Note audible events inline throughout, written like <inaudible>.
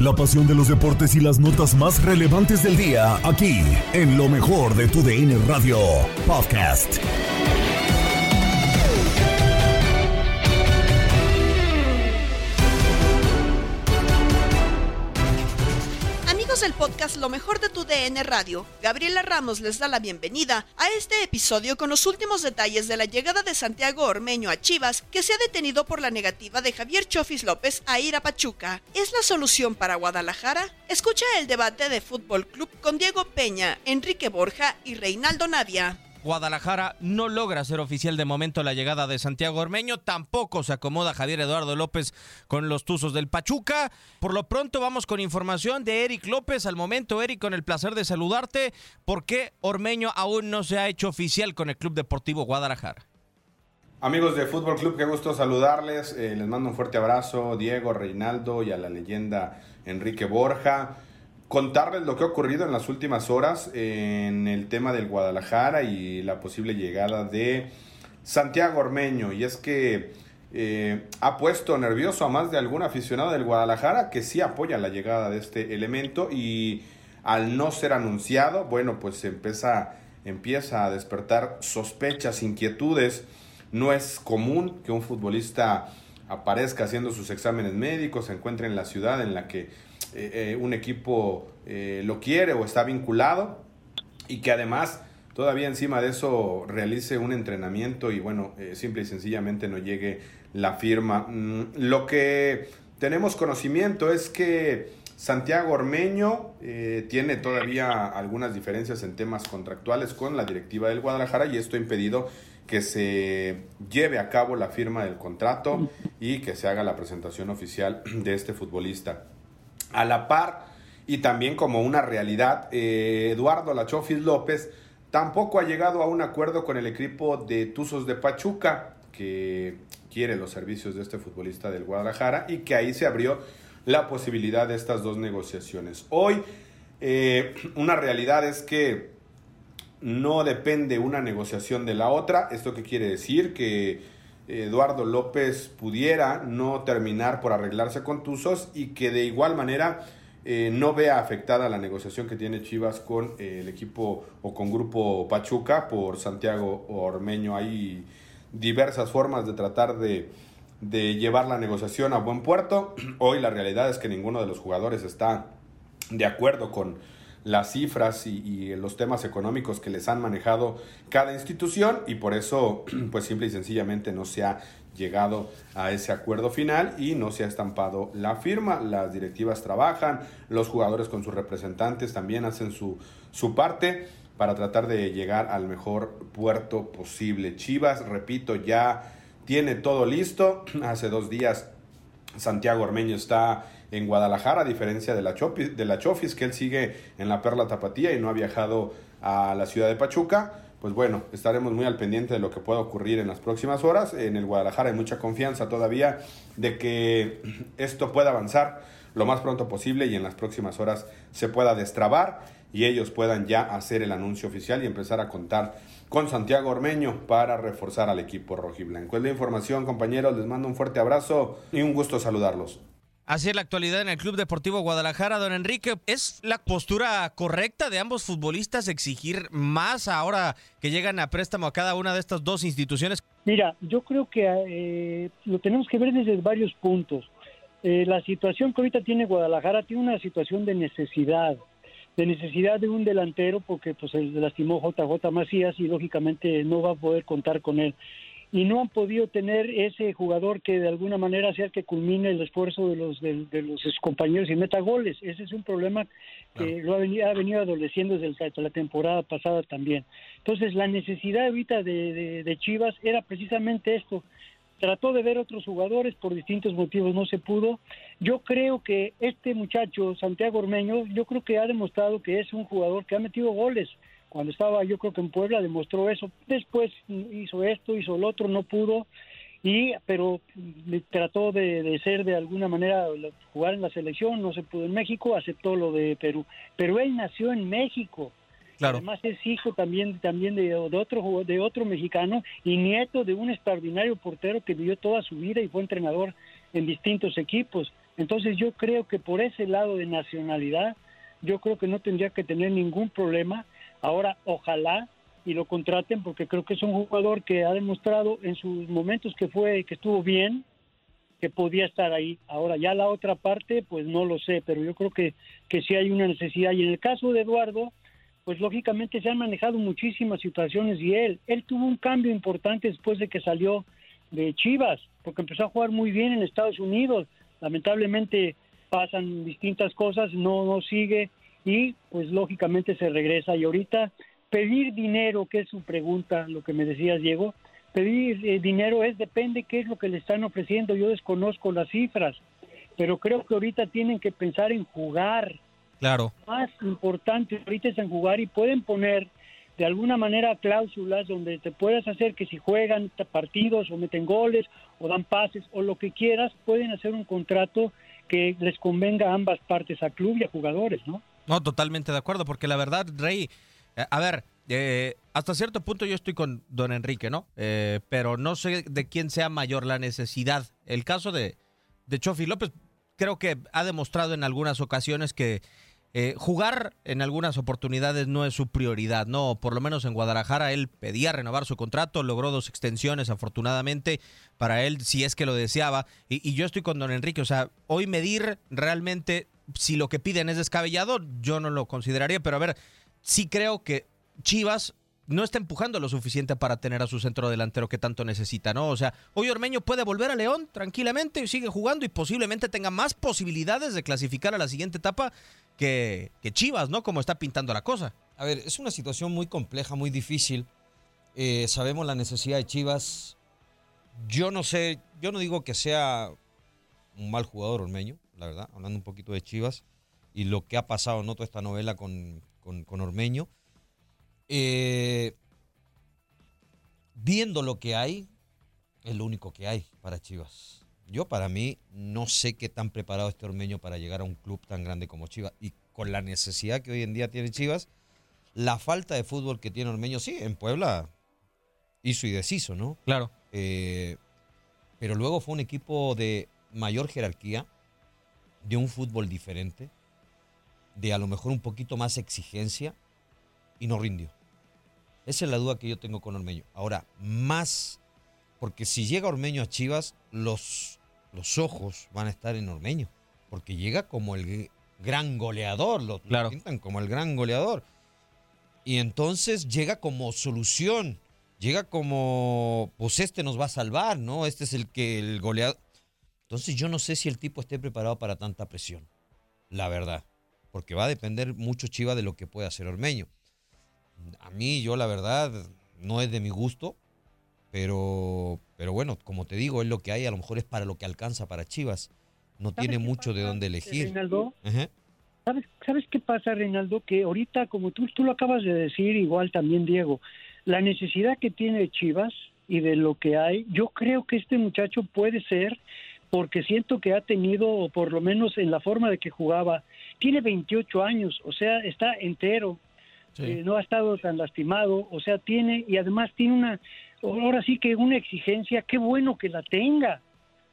La pasión de los deportes y las notas más relevantes del día, aquí, en lo mejor de tu DN Radio Podcast. Del podcast Lo mejor de tu DN Radio, Gabriela Ramos les da la bienvenida a este episodio con los últimos detalles de la llegada de Santiago Ormeño a Chivas, que se ha detenido por la negativa de Javier Chofis López a ir a Pachuca. ¿Es la solución para Guadalajara? Escucha el debate de Fútbol Club con Diego Peña, Enrique Borja y Reinaldo Navia. Guadalajara no logra ser oficial de momento la llegada de Santiago Ormeño, tampoco se acomoda Javier Eduardo López con los Tuzos del Pachuca. Por lo pronto vamos con información de Eric López. Al momento, Eric, con el placer de saludarte. ¿Por qué Ormeño aún no se ha hecho oficial con el Club Deportivo Guadalajara? Amigos de Fútbol Club, qué gusto saludarles. Eh, les mando un fuerte abrazo, Diego, Reinaldo y a la leyenda Enrique Borja contarles lo que ha ocurrido en las últimas horas en el tema del Guadalajara y la posible llegada de Santiago Ormeño. Y es que eh, ha puesto nervioso a más de algún aficionado del Guadalajara que sí apoya la llegada de este elemento y al no ser anunciado, bueno, pues empieza, empieza a despertar sospechas, inquietudes. No es común que un futbolista aparezca haciendo sus exámenes médicos, se encuentre en la ciudad en la que eh, eh, un equipo eh, lo quiere o está vinculado y que además todavía encima de eso realice un entrenamiento y bueno, simple y sencillamente no llegue la firma. Mm, lo que tenemos conocimiento es que Santiago Ormeño tiene todavía algunas diferencias en temas contractuales con la directiva del Guadalajara y esto ha impedido que se lleve a cabo la firma del contrato y que se haga la presentación oficial de este futbolista a la par y también como una realidad, eh, Eduardo Lachofis López tampoco ha llegado a un acuerdo con el equipo de Tuzos de Pachuca, que quiere los servicios de este futbolista del Guadalajara y que ahí se abrió la posibilidad de estas dos negociaciones. Hoy, eh, una realidad es que no depende una negociación de la otra. ¿Esto qué quiere decir? Que Eduardo López pudiera no terminar por arreglarse con Tuzos y que de igual manera eh, no vea afectada la negociación que tiene Chivas con eh, el equipo o con Grupo Pachuca por Santiago Ormeño. Hay diversas formas de tratar de, de llevar la negociación a buen puerto. <clears throat> Hoy la realidad es que ninguno de los jugadores está de acuerdo con las cifras y, los temas económicos que les han manejado cada institución y por eso <clears throat> pues simple y sencillamente no se ha llegado a ese acuerdo final y no se ha estampado la firma. Las directivas trabajan, los jugadores con sus representantes también hacen su, su parte para tratar de llegar al mejor puerto posible. Chivas, repito, ya tiene todo listo. <clears throat> Hace dos días Santiago Ormeño está en Guadalajara, a diferencia de la, Chofis, que él sigue en la Perla Tapatía y no ha viajado a la ciudad de Pachuca pues bueno, estaremos muy al pendiente de lo que pueda ocurrir en las próximas horas. En el Guadalajara hay mucha confianza todavía de que <clears throat> esto pueda avanzar lo más pronto posible y en las próximas horas se pueda destrabar y ellos puedan ya hacer el anuncio oficial y empezar a contar con Santiago Ormeño para reforzar al equipo rojiblanco. Es la información, compañeros. Les mando un fuerte abrazo y un gusto saludarlos. Así es la actualidad en el Club Deportivo Guadalajara, don Enrique. ¿Es la postura correcta de ambos futbolistas exigir más ahora que llegan a préstamo a cada una de estas dos instituciones? Mira, yo creo que eh, lo tenemos que ver desde varios puntos. Eh, la situación que ahorita tiene Guadalajara tiene una situación de necesidad, de necesidad de un delantero porque pues se lastimó JJ Macías y lógicamente no va a poder contar con él y no han podido tener ese jugador que de alguna manera sea el que culmine el esfuerzo de los de, los compañeros y meta goles. Ese es un problema que lo ha venido, ha venido adoleciendo desde la temporada pasada también. Entonces, la necesidad ahorita de, de Chivas era precisamente esto. Trató de ver otros jugadores por distintos motivos, no se pudo. Yo creo que este muchacho, Santiago Ormeño, yo creo que ha demostrado que es un jugador que ha metido goles cuando estaba yo creo que en Puebla demostró eso. Después hizo esto, hizo lo otro, no pudo, y pero trató de, ser de alguna manera jugar en la selección, no se pudo en México, aceptó lo de Perú. Pero él nació en México. Claro. Además es hijo también también de, de, otro de otro mexicano y nieto de un extraordinario portero que vivió toda su vida y fue entrenador en distintos equipos. Entonces yo creo que por ese lado de nacionalidad yo creo que no tendría que tener ningún problema Ahora, ojalá y lo contraten porque creo que es un jugador que ha demostrado en sus momentos que fue que estuvo bien, que podía estar ahí. Ahora ya la otra parte, pues no lo sé, pero yo creo que que sí hay una necesidad y en el caso de Eduardo, pues lógicamente se han manejado muchísimas situaciones y él él tuvo un cambio importante después de que salió de Chivas, porque empezó a jugar muy bien en Estados Unidos. Lamentablemente pasan distintas cosas, no no sigue y pues lógicamente se regresa y ahorita pedir dinero, que es su pregunta, lo que me decías Diego, pedir eh, dinero es depende qué es lo que le están ofreciendo, yo desconozco las cifras, pero creo que ahorita tienen que pensar en jugar. Claro. Más importante ahorita es en jugar y pueden poner de alguna manera cláusulas donde te puedas hacer que si juegan partidos o meten goles o dan pases o lo que quieras, pueden hacer un contrato que les convenga a ambas partes, a club y a jugadores, ¿no? No, totalmente de acuerdo, porque la verdad, Rey, eh, a ver, eh, hasta cierto punto yo estoy con don Enrique, ¿no? Eh, pero no sé de quién sea mayor la necesidad. El caso de, de Chofi López creo que ha demostrado en algunas ocasiones que jugar en algunas oportunidades no es su prioridad, ¿no? Por lo menos en Guadalajara él pedía renovar su contrato, logró dos extensiones afortunadamente para él, si es que lo deseaba. Y, y yo estoy con don Enrique, o sea, hoy medir realmente si lo que piden es descabellado, yo no lo consideraría, pero a ver, sí creo que Chivas no está empujando lo suficiente para tener a su centro delantero que tanto necesita, ¿no? O sea, hoy Ormeño puede volver a León tranquilamente, y sigue jugando y posiblemente tenga más posibilidades de clasificar a la siguiente etapa que, que Chivas, ¿no? Como está pintando la cosa. A ver, es una situación muy compleja, muy difícil. Eh, sabemos la necesidad de Chivas. Yo no sé, yo no digo que sea un mal jugador Ormeño la verdad, hablando un poquito de Chivas y lo que ha pasado toda esta novela con, con, Ormeño. Eh, viendo lo que hay, es lo único que hay para Chivas. Yo para mí no sé qué tan preparado este Ormeño para llegar a un club tan grande como Chivas. Y con la necesidad que hoy en día tiene Chivas, la falta de fútbol que tiene Ormeño, sí, en Puebla hizo y deshizo, ¿no? Claro. Eh, pero luego fue un equipo de mayor jerarquía, de un fútbol diferente, de a lo mejor un poquito más exigencia y no rindió. Esa es la duda que yo tengo con Ormeño. Ahora, más, porque si llega Ormeño a Chivas, los, los ojos van a estar en Ormeño, porque llega como el gran goleador, lo, pintan como el gran goleador. Y entonces llega como solución, llega como, pues este nos va a salvar, ¿no? Este es el que el goleador. Entonces yo no sé si el tipo esté preparado para tanta presión, la verdad, porque va a depender mucho Chiva de lo que pueda hacer Ormeño. A mí, yo la verdad, no es de mi gusto, pero, pero bueno, como te digo, es lo que hay, a lo mejor es para lo que alcanza para Chivas. No tiene mucho de dónde elegir. Reinaldo? ¿Sabes, ¿Sabes qué pasa, Reinaldo? Que ahorita, como tú, tú lo acabas de decir, igual también Diego, la necesidad que tiene Chivas y de lo que hay, yo creo que este muchacho puede ser, porque siento que ha tenido, o por lo menos en la forma de que jugaba, tiene 28 años, o sea, está entero, eh, no ha estado tan lastimado, o sea, tiene, y además tiene una, ahora sí que una exigencia, qué bueno que la tenga,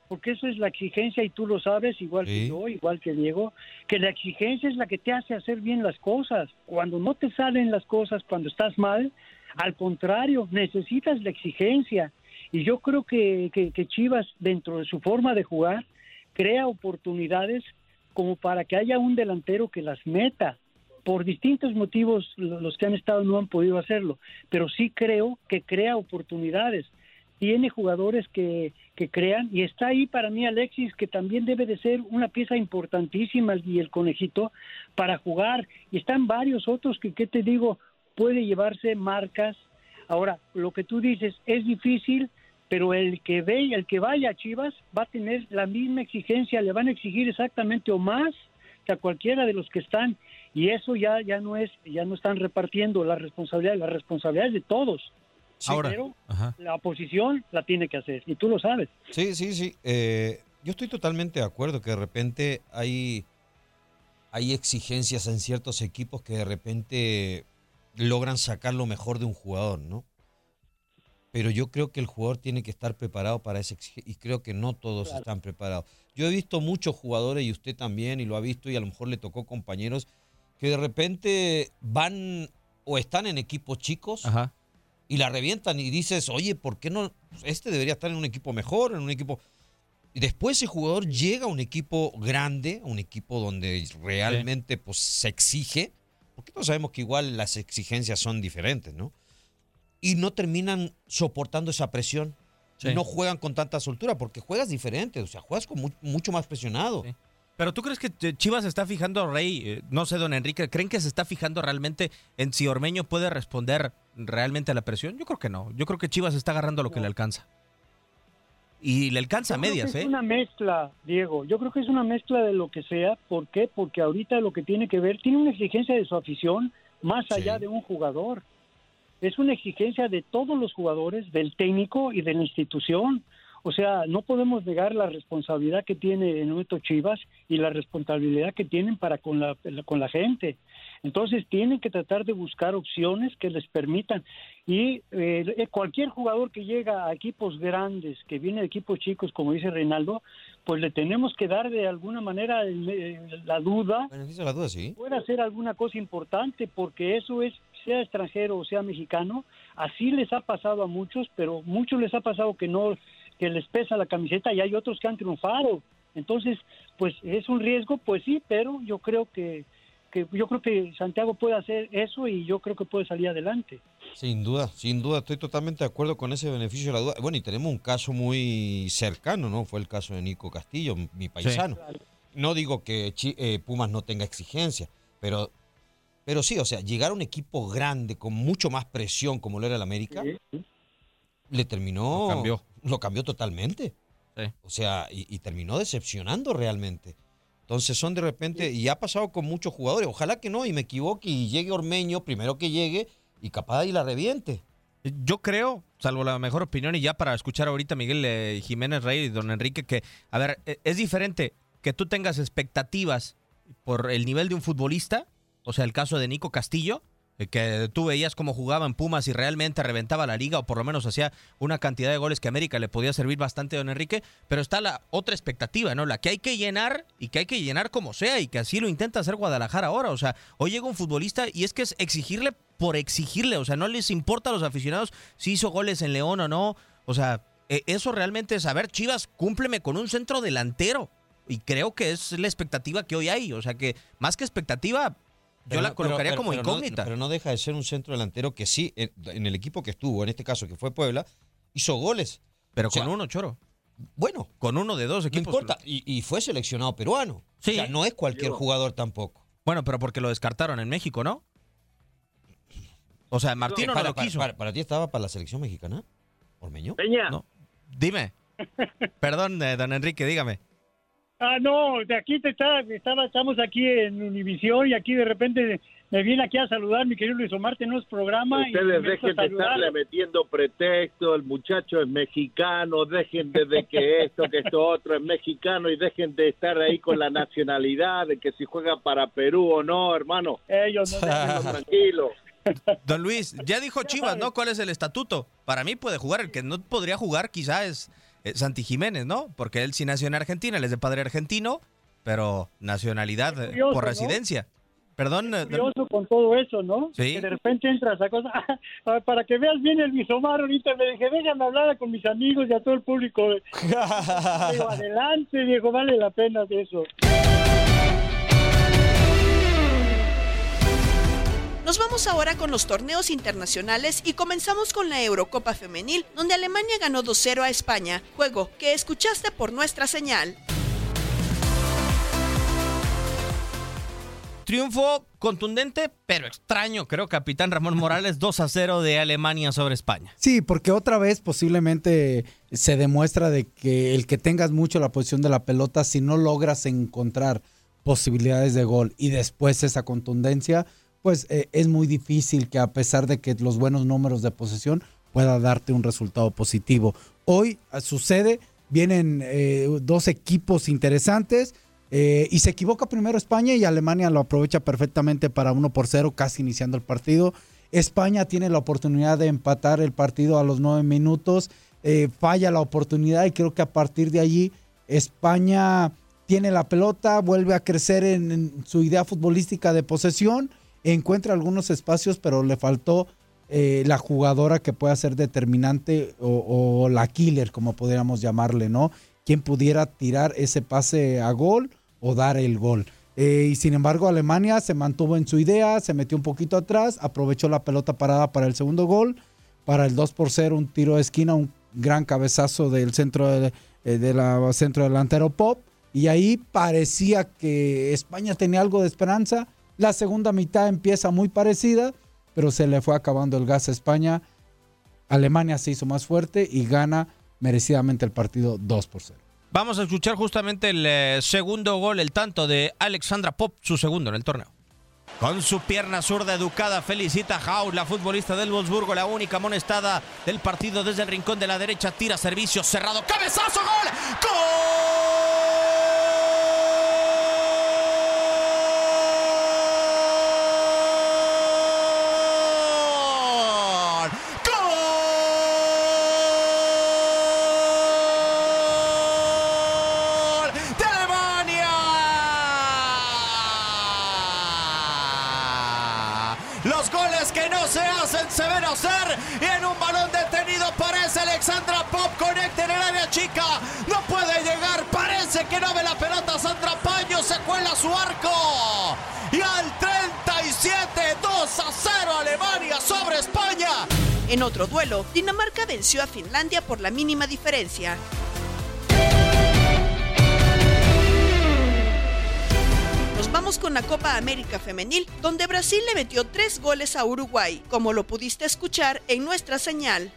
porque eso es la exigencia y tú lo sabes, igual que yo, igual que Diego, que la exigencia es la que te hace hacer bien las cosas. Cuando no te salen las cosas, cuando estás mal, al contrario, necesitas la exigencia. Y yo creo que, que, Chivas, dentro de su forma de jugar, crea oportunidades como para que haya un delantero que las meta. Por distintos motivos los que han estado no han podido hacerlo, pero sí creo que crea oportunidades. Tiene jugadores que, que crean y está ahí para mí Alexis que también debe de ser una pieza importantísima y el conejito para jugar. Y están varios otros que qué te digo puede llevarse marcas. Ahora lo que tú dices es difícil pero el que ve el que vaya a Chivas va a tener la misma exigencia le van a exigir exactamente o más que a cualquiera de los que están y eso ya ya no es ya no están repartiendo la responsabilidad la responsabilidad es de todos Ahora, pero la oposición la tiene que hacer y tú lo sabes. Sí, sí, sí. Eh, yo estoy totalmente de acuerdo que de repente hay, hay exigencias en ciertos equipos que de repente logran sacar lo mejor de un jugador, ¿no? Pero yo creo que el jugador tiene que estar preparado para ese y creo que no todos están preparados. Yo he visto muchos jugadores y usted también y lo ha visto y a lo mejor le tocó compañeros que de repente van o están en equipos chicos Ajá y la revientan y dices, oye, ¿por qué no? Este debería estar en un equipo mejor, en un equipo... Y después ese jugador llega a un equipo grande, un equipo donde realmente pues, se exige, porque todos sabemos que igual las exigencias son diferentes, ¿no? Y no terminan soportando esa presión. No juegan con tanta soltura, porque juegas diferente, o sea, juegas con mucho más presionado. Pero tú crees que Chivas se está fijando, Rey, eh, no sé, don Enrique, ¿creen que se está fijando realmente en si Ormeño puede responder realmente a la presión? Yo creo que no. Yo creo que Chivas está agarrando lo que le alcanza. Y le alcanza a medias, ¿eh? Es una mezcla, Diego. Yo creo que es una mezcla de lo que sea. ¿Por qué? Porque ahorita lo que tiene que ver, tiene una exigencia de su afición más allá de un jugador. Es una exigencia de todos los jugadores, del técnico y de la institución. O sea, no podemos negar la responsabilidad que tiene Nueto Chivas y la responsabilidad que tienen para con la, con la gente. Entonces tienen que tratar de buscar opciones que les permitan. Y eh, cualquier jugador que llega a equipos grandes, que viene de equipos chicos, como dice Reinaldo, pues le tenemos que dar de alguna manera la duda. la duda, sí. Puede hacer alguna cosa importante, porque eso es, sea extranjero o sea mexicano, así les ha pasado a muchos, pero muchos les ha pasado que no que les pesa la camiseta y hay otros que han triunfado. Entonces, pues es un riesgo, pues sí, pero yo creo que, que yo creo que Santiago puede hacer eso y yo creo que puede salir adelante. Sin duda, sin duda, estoy totalmente de acuerdo con ese beneficio de la duda. Bueno, y tenemos un caso muy cercano, ¿no? Fue el caso de Nico Castillo, mi paisano. No digo que eh, Pumas no tenga exigencia, pero, pero sí, o sea, llegar a un equipo grande con mucho más presión como lo era el América, le terminó. Lo cambió. Lo cambió totalmente. O sea, y, terminó decepcionando realmente. Entonces son de repente, y ha pasado con muchos jugadores. Ojalá que no, y me equivoque y llegue Ormeño, primero que llegue, y capaz ahí la reviente. Yo creo, salvo la mejor opinión, y ya para escuchar ahorita Miguel eh, Jiménez Rey y don Enrique, que, a ver, e, es diferente que tú tengas expectativas por el nivel de un futbolista, o sea, el caso de Nico Castillo, eh, que tú veías cómo jugaban Pumas y realmente reventaba la liga o por lo menos hacía una cantidad de goles que América le podía servir bastante a don Enrique, pero está la otra expectativa, ¿no? La que hay que llenar y que hay que llenar como sea y que así lo intenta hacer Guadalajara ahora, o sea, hoy llega un futbolista y es que es exigirle por exigirle, o sea, no les importa a los aficionados si hizo goles en León o no, o sea, e, eso realmente es, a ver, Chivas, cúmpleme con un centro delantero. Y creo que es la expectativa que hoy hay. O sea que más que expectativa, yo la no- colocaría pero- como pero no- incógnita. pero no deja de ser un centro delantero que sí, en, en el equipo que estuvo, en este caso que fue Puebla, hizo goles. Pero O sea, con uno, Choro. Bueno. Con uno de dos No equipos. importa. Y, y fue seleccionado peruano. Sí. O sea, no es cualquier jugador tampoco. Bueno, pero porque lo descartaron en México, ¿no? O sea, Martino no, para, lo para- quiso. Para, para ti estaba para la selección mexicana? ¿Ormeño? Peña. No. Dime. <laughs> Perdón, eh, don Enrique, dígame. Ah, no, de aquí te está, estaba, estamos aquí en Univisión y aquí de repente me viene aquí a saludar mi querido Luis Omar, tenemos programa y Ustedes meto dejen de estarle metiendo pretexto, el muchacho es mexicano, dejen de, de que esto, que esto otro es mexicano y dejen de estar ahí con la nacionalidad, de que si juega para Perú o no, hermano. Ellos no Déjenlo tranquilo. Don Luis, ya dijo Chivas, ¿no? ¿Cuál es el estatuto? Para mí puede jugar. El que no podría jugar quizá es eh, Santi Jiménez, ¿no? Porque él sí nació en Argentina, él es de padre argentino, pero nacionalidad eh, curioso, por ¿no? residencia. Perdón, eh, curioso con todo eso, ¿no? Sí. Que de repente entra esa cosa. <laughs> Para que veas bien el Bisomar, ahorita me dije, déjame hablar con mis amigos y a todo el público. <laughs> Digo, adelante, Diego, vale la pena de eso. Nos vamos ahora con los torneos internacionales y comenzamos con la Eurocopa Femenil, donde Alemania ganó 2-0 a España, juego que escuchaste por nuestra señal. triunfo contundente, pero extraño, creo, capitán Ramón Morales, <laughs> 2 a 0 de Alemania sobre España. Sí, porque otra vez posiblemente se demuestra de que el que tengas mucho la posición de la pelota, si no logras encontrar posibilidades de gol y después esa contundencia, pues eh, es muy difícil que a pesar de que los buenos números de posesión pueda darte un resultado positivo. Hoy eh, sucede, vienen eh, dos equipos interesantes. eh, y se equivoca primero España y Alemania lo aprovecha perfectamente para 1 por 0, casi iniciando el partido. España tiene la oportunidad de empatar el partido a los nueve minutos, falla la oportunidad y creo que a partir de allí España tiene la pelota, vuelve a crecer en su idea futbolística de posesión, encuentra algunos espacios, pero le faltó eh, la jugadora que pueda ser determinante o, la killer, como podríamos llamarle, ¿no? Quien pudiera tirar ese pase a gol o dar el gol. Eh, y sin embargo, Alemania se mantuvo en su idea, se metió un poquito atrás, aprovechó la pelota parada para el segundo gol, para el 2 por 0, un tiro de esquina, un gran cabezazo del centro eh, centro delantero Pop. Y ahí parecía que España tenía algo de esperanza. La segunda mitad empieza muy parecida, pero se le fue acabando el gas a España. Alemania se hizo más fuerte y gana merecidamente el partido 2 por 0. Vamos a escuchar justamente el eh, segundo gol, el tanto de Alexandra Pop, su segundo en el torneo. Con su pierna zurda educada, felicita a Haus, la futbolista del Wolfsburgo, la única amonestada del partido desde el rincón de la derecha, tira servicio cerrado, cabezazo, gol, gol, gol de Alemania. Los goles que no se hacer y en un balón detenido parece Alexandra Pop conecta en el área chica. No puede llegar, parece que no ve la pelota. Sandra Paño se cuela su arco. Y al 37, 2 a 0 Alemania sobre España. En otro duelo, Dinamarca venció a Finlandia por la mínima diferencia. Vamos con la Copa América Femenil, donde Brasil le metió tres goles a Uruguay, como lo pudiste escuchar en nuestra señal.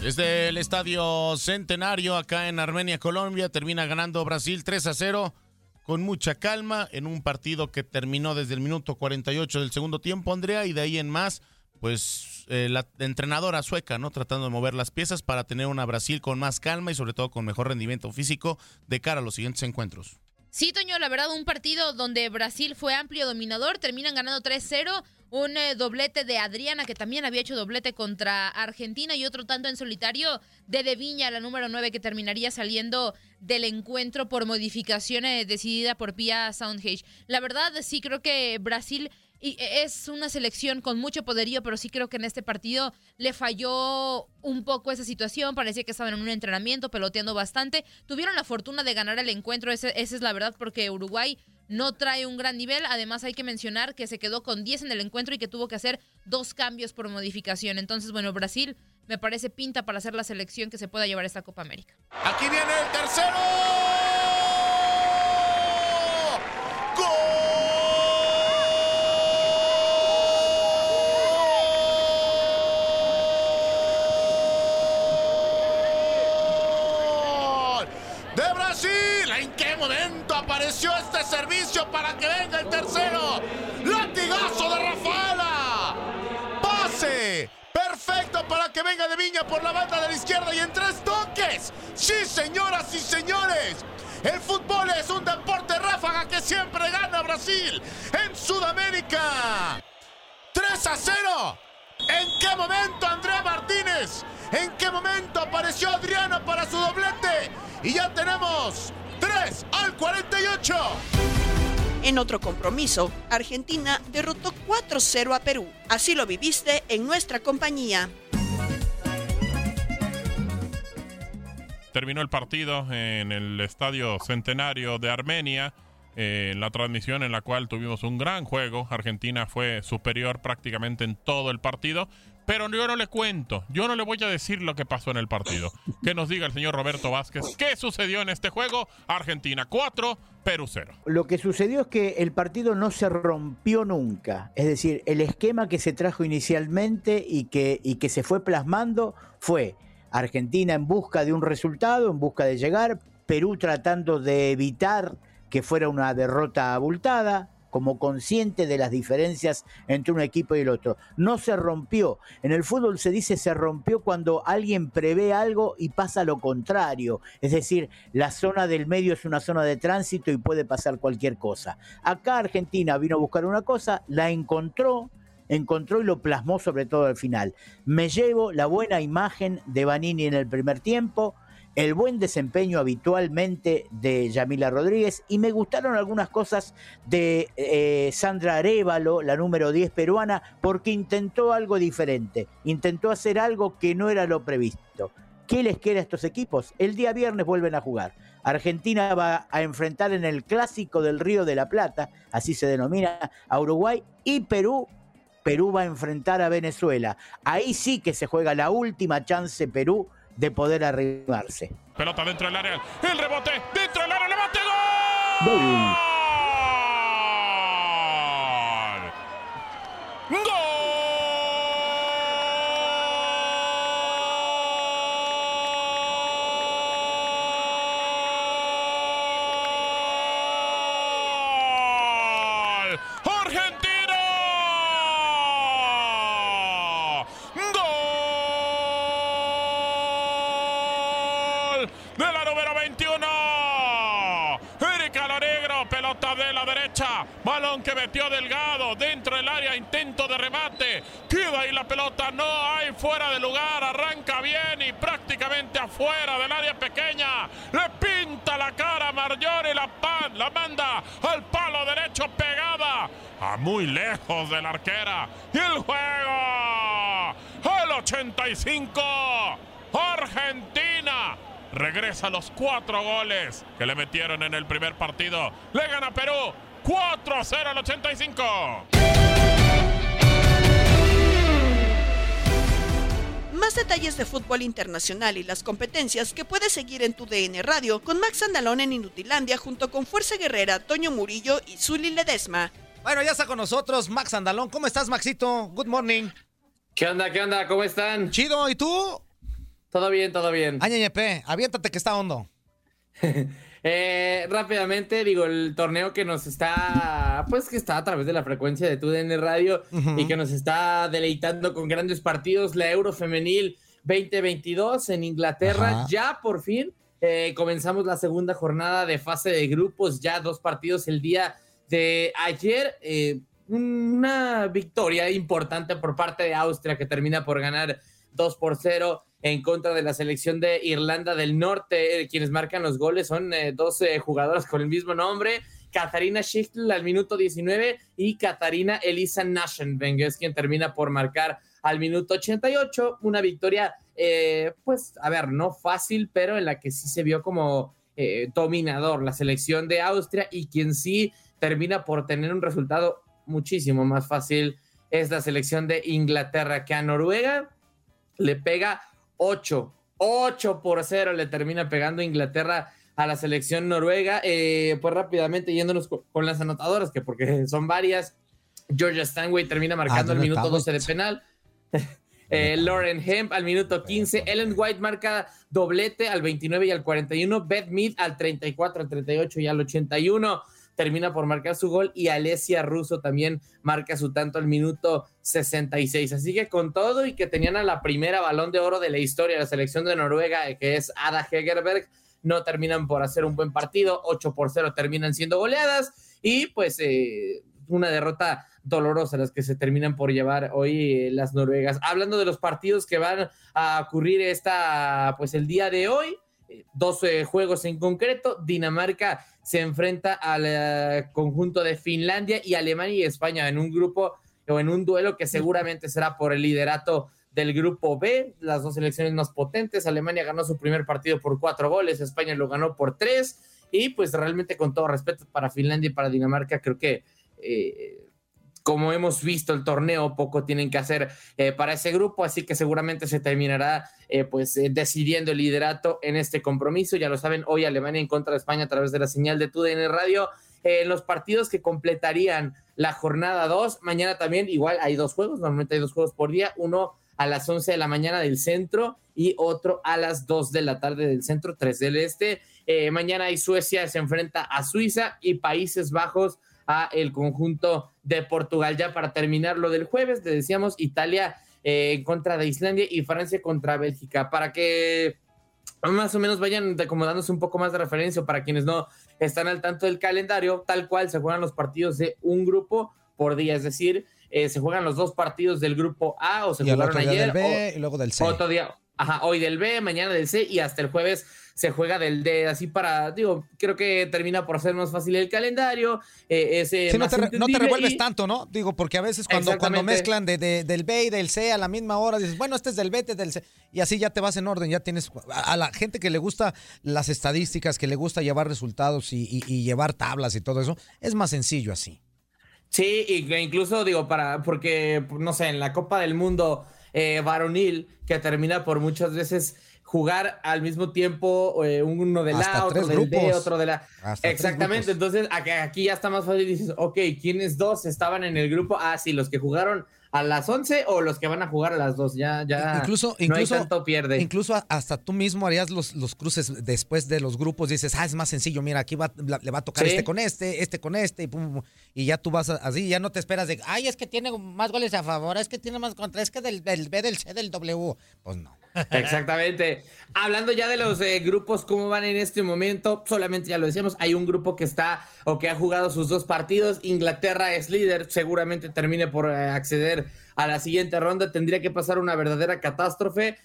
Desde el Estadio Centenario, acá en Armenia, Colombia, termina ganando Brasil 3 a 0 con mucha calma en un partido que terminó desde el minuto 48 del segundo tiempo, Andrea, y de ahí en más, pues eh, la entrenadora sueca, ¿no? Tratando de mover las piezas para tener una Brasil con más calma y sobre todo con mejor rendimiento físico de cara a los siguientes encuentros. Sí, Toño, la verdad, un partido donde Brasil fue amplio dominador, terminan ganando 3-0, un eh, doblete de Adriana, que también había hecho doblete contra Argentina, y otro tanto en solitario de De Viña, la número 9, que terminaría saliendo del encuentro por modificaciones decidida por Pia Soundhage. La verdad, sí creo que Brasil y e, es una selección con mucho poderío, pero sí creo que en este partido le falló un poco esa situación. Parecía que estaban en un entrenamiento, peloteando bastante. Tuvieron la fortuna de ganar el encuentro, esa es la verdad, porque Uruguay no trae un gran nivel. Además, hay que mencionar que se quedó con 10 en el encuentro y que tuvo que hacer dos cambios por modificación. Entonces, bueno, Brasil me parece pinta para hacer la selección que se pueda llevar esta Copa América. Aquí viene el tercero. Servicio para que venga el tercero? Latigazo de Rafaela. Pase. Perfecto para que venga de Viña por la banda de la izquierda y en tres toques. Sí, señoras y señores. El fútbol es un deporte ráfaga que siempre gana Brasil en Sudamérica. 3 a 0. ¿En qué momento Andrea Martínez? ¿En qué momento apareció Adriana para su doblete? Y ya tenemos 3 al 48. En otro compromiso, Argentina derrotó 4-0 a Perú. Así lo viviste en nuestra compañía. Terminó el partido en el Estadio Centenario de Armenia, eh, la transmisión en la cual tuvimos un gran juego. Argentina fue superior prácticamente en todo el partido, pero yo no le cuento, yo no le voy a decir lo que pasó en el partido. Que nos diga el señor Roberto Vázquez qué sucedió en este juego. Argentina 4, Perú 0. Lo que sucedió es que el partido no se rompió nunca. Es decir, el esquema que se trajo inicialmente y que, y que se fue plasmando fue Argentina en busca de un resultado, en busca de llegar, Perú tratando de evitar que fuera una derrota abultada, como consciente de las diferencias entre un equipo y el otro. No se rompió. En el fútbol se dice se rompió cuando alguien prevé algo y pasa lo contrario. Es decir, la zona del medio es una zona de tránsito y puede pasar cualquier cosa. Acá Argentina vino a buscar una cosa, la encontró, encontró y lo plasmó sobre todo al final. Me llevo la buena imagen de Vanini en el primer tiempo, el buen desempeño habitualmente de Yamila Rodríguez y me gustaron algunas cosas de eh, Sandra Arevalo, la número 10 peruana, porque intentó algo diferente, intentó hacer algo que no era lo previsto. ¿Qué les queda a estos equipos? El día viernes vuelven a jugar. Argentina va a enfrentar en el clásico del Río de la Plata, así se denomina, a Uruguay y Perú Perú va a enfrentar a Venezuela. Ahí sí que se juega la última chance Perú de poder arrimarse. Pelota dentro del área. El rebote dentro del área. ¡Levante gol! ¡Gol! Balón que metió Delgado dentro del área, intento de remate. Queda ahí la pelota, no hay fuera de lugar. Arranca bien y prácticamente afuera del área pequeña. Le pinta la cara a Marjorie, la, pan, la manda al palo derecho pegada a muy lejos de la arquera. Y el juego al 85. Argentina regresa los cuatro goles que le metieron en el primer partido. Le gana Perú 4 a 0 al 85. Más detalles de fútbol internacional y las competencias que puedes seguir en tu DN Radio con Max Andalón en Inutilandia junto con Fuerza Guerrera, Toño Murillo y Zuli Ledesma. Bueno, ya está con nosotros Max Andalón. ¿Cómo estás, Maxito? Good morning. ¿Qué onda? ¿Qué onda? ¿Cómo están? Chido, ¿y tú? Todo bien, todo bien. Añeñepe, aviéntate que está hondo. <laughs> Eh, rápidamente, digo, el torneo que nos está, pues que está a través de la frecuencia de TUDN Radio y que nos está deleitando con grandes partidos, la Euro Femenil 2022 en Inglaterra, ya por fin eh, comenzamos la segunda jornada de fase de grupos, ya dos partidos el día de ayer. Eh, una victoria importante por parte de Austria que termina por ganar 2 por 0 en contra de la selección de Irlanda del Norte. Eh, quienes marcan los goles son eh, jugadoras con el mismo nombre, Katarina Schichtl al minuto 19 y Katarina Elisa Naschenbeng es quien termina por marcar al minuto 88. Una victoria, eh, pues, a ver, no fácil, pero en la que sí se vio como eh, dominador la selección de Austria y quien sí termina por tener un resultado muchísimo más fácil es la selección de Inglaterra, que a Noruega le pega 8, 8 por 0 le termina pegando Inglaterra a la selección noruega. Eh, pues rápidamente yéndonos con, las anotadoras, que porque <laughs> son varias. Georgia Stanway termina marcando al minuto 12 de penal. <laughs> Eh, Lauren Hemp al minuto 15. Ellen White marca doblete al 29 y al 41. Beth Mead al 34, al 38 y al 81 termina por marcar su gol y Alessia Russo también marca su tanto al minuto 66. Así que con todo y que tenían a la primera balón de oro de la historia de la selección de Noruega, que es Ada Hegerberg, no terminan por hacer un buen partido, 8 por 0 terminan siendo goleadas y pues eh, una derrota dolorosa las que se terminan por llevar hoy eh, las noruegas. Hablando de los partidos que van a ocurrir esta, pues el día de hoy, 12 eh, juegos en concreto. Dinamarca se enfrenta al eh, conjunto de Finlandia y Alemania y España en un grupo o en un duelo que seguramente será por el liderato del grupo B, las dos selecciones más potentes. Alemania ganó su primer partido por cuatro goles, España lo ganó por tres. Y pues realmente con todo respeto para Finlandia y para Dinamarca, creo que eh, como hemos visto el torneo, poco tienen que hacer eh, para ese grupo, así que seguramente se terminará eh, pues eh, decidiendo el liderato en este compromiso. Ya lo saben, hoy Alemania en contra de España a través de la señal de TUDN Radio. En los partidos que completarían la jornada 2, mañana también igual hay dos juegos, normalmente hay dos juegos por día, uno a las 11 de la mañana del centro y otro a las 2 de la tarde del centro, 3 del este. mañana hay Suecia se enfrenta a Suiza y Países Bajos a el conjunto de Portugal. Ya para terminar lo del jueves, le decíamos Italia eh, en contra de Islandia y Francia contra Bélgica. Para que más o menos vayan acomodándose un poco más de referencia para quienes no están al tanto del calendario, tal cual se juegan los partidos de un grupo por día, es decir, eh, se juegan los dos partidos del grupo A o se jugaron ayer. B, y luego del C. Otro día, ajá, hoy del B, mañana del C y hasta el jueves se juega del D, así para, digo, creo que termina por ser más fácil el calendario. Eh, ese no, te, revuelves tanto, ¿no? Digo, porque a veces cuando, cuando mezclan de, del B y del C a la misma hora, dices, bueno, este es del B, este es del C, y así ya te vas en orden, ya tienes, a la gente que le gusta las estadísticas, que le gusta llevar resultados y, llevar tablas y todo eso, es más sencillo así. Sí, incluso digo, para, porque, no sé, en la Copa del Mundo eh, varonil, que termina por muchas veces jugar al mismo tiempo eh, uno de la, otro del D, otro de la. Exactamente, entonces aquí ya está más fácil. Dices, ok, ¿quiénes dos estaban en el grupo? Ah, sí, los que jugaron a las 11 o los que van a jugar a las 2. Ya, ya. Incluso, no incluso, hay tanto pierde. Incluso hasta tú mismo harías los, los cruces después de los grupos. Dices, ah, es más sencillo. Mira, aquí va, le va a tocar este con este, este con este, y, pum, y ya tú vas así. Ya no te esperas de, ay, es que tiene más goles a favor, es que tiene más contra, es que del, del B, del C, del W. Pues no. <laughs> <laughs> Exactamente. Hablando ya de los eh, grupos, ¿cómo van en este momento? Solamente ya lo decíamos, hay un grupo que está o que ha jugado sus dos partidos. Inglaterra es líder, seguramente termine por eh, acceder a la siguiente ronda. Tendría que pasar una verdadera catástrofe.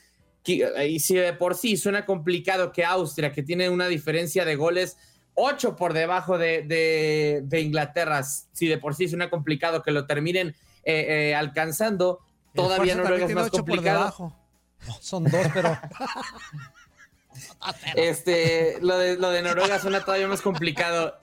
Y si de por sí suena complicado que Austria, que tiene una diferencia de goles ocho por debajo de, Inglaterra, si de por sí suena complicado que lo terminen eh, alcanzando, todavía no es más complicado son dos, pero. <laughs> este, lo de, lo de Noruega suena todavía más complicado.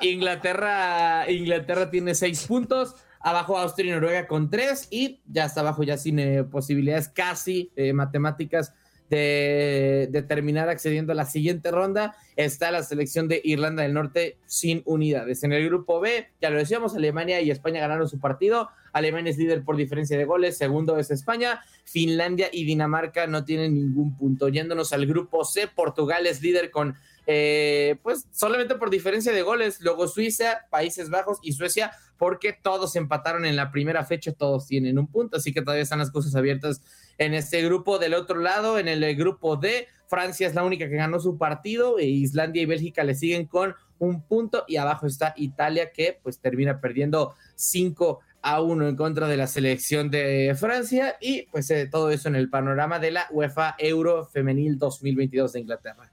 Inglaterra, Inglaterra tiene seis puntos. Abajo Austria y Noruega con tres. Y ya está abajo, ya sin eh, posibilidades casi eh, matemáticas de, terminar accediendo a la siguiente ronda, está la selección de Irlanda del Norte sin unidades. En el grupo B, ya lo decíamos, Alemania y España ganaron su partido. Alemania es líder por diferencia de goles, segundo es España. Finlandia y Dinamarca no tienen ningún punto. Yéndonos al grupo C, Portugal es líder con eh, pues solamente por diferencia de goles. Luego Suiza, Países Bajos y Suecia, porque todos empataron en la primera fecha, todos tienen un punto, así que todavía están las cosas abiertas en este grupo. Del otro lado, en el grupo D, Francia es la única que ganó su partido, e Islandia y Bélgica le siguen con un punto y abajo está Italia que pues termina perdiendo 5 a 1 en contra de la selección de Francia y pues eh, todo eso en el panorama de la UEFA Euro Femenil 2022 de Inglaterra.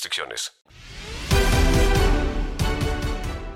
restricciones.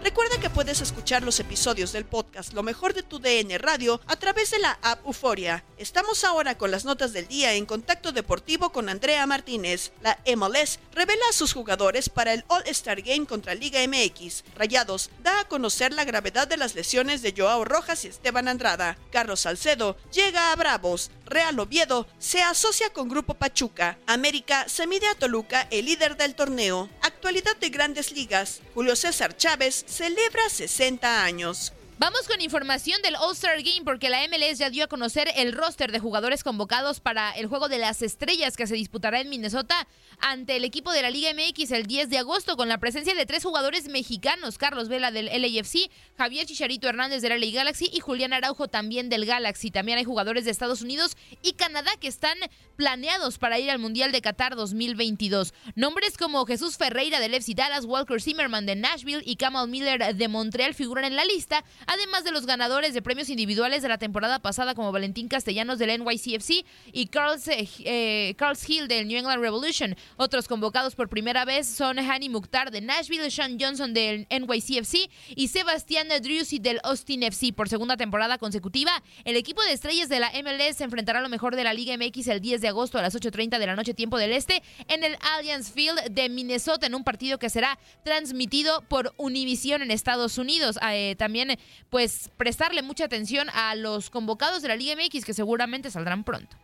Recuerda que puedes escuchar los episodios del podcast Lo mejor de tu DN Radio a través de la app Euforia. Estamos ahora con las notas del día en contacto deportivo con Andrea Martínez. La MLS revela a sus jugadores para el All-Star Game contra Liga MX. Rayados da a conocer la gravedad de las lesiones de Joao Rojas y Esteban Andrada. Carlos Salcedo llega a Bravos. Real Oviedo se asocia con Grupo Pachuca. América se mide a Toluca, el líder del torneo. Actualidad de grandes ligas. Julio César Chávez celebra 60 años. Vamos con información del All-Star Game porque la MLS ya dio a conocer el roster de jugadores convocados para el juego de las estrellas que se disputará en Minnesota ante el equipo de la Liga MX el 10 de agosto con la presencia de tres jugadores mexicanos, Carlos Vela del LAFC, Javier Chicharito Hernández del LA Galaxy y Julián Araujo también del Galaxy. También hay jugadores de Estados Unidos y Canadá que están planeados para ir al Mundial de Qatar 2022. Nombres como Jesús Ferreira del FC Dallas, Walker Zimmerman de Nashville y Kamal Miller de Montreal figuran en la lista además de los ganadores de premios individuales de la temporada pasada como Valentín Castellanos del NYCFC y Carls, eh, Hill del New England Revolution. Otros convocados por primera vez son Hani Mukhtar de Nashville, Sean Johnson del NYCFC y Sebastián Drusy del Austin FC. Por segunda temporada consecutiva, el equipo de estrellas de la MLS se enfrentará a lo mejor de la Liga MX el 10 de agosto a las 8.30 de la noche tiempo del Este en el Allianz Field de Minnesota en un partido que será transmitido por Univision en Estados Unidos. Eh, también pues prestarle mucha atención a los convocados de la Liga MX que seguramente saldrán pronto.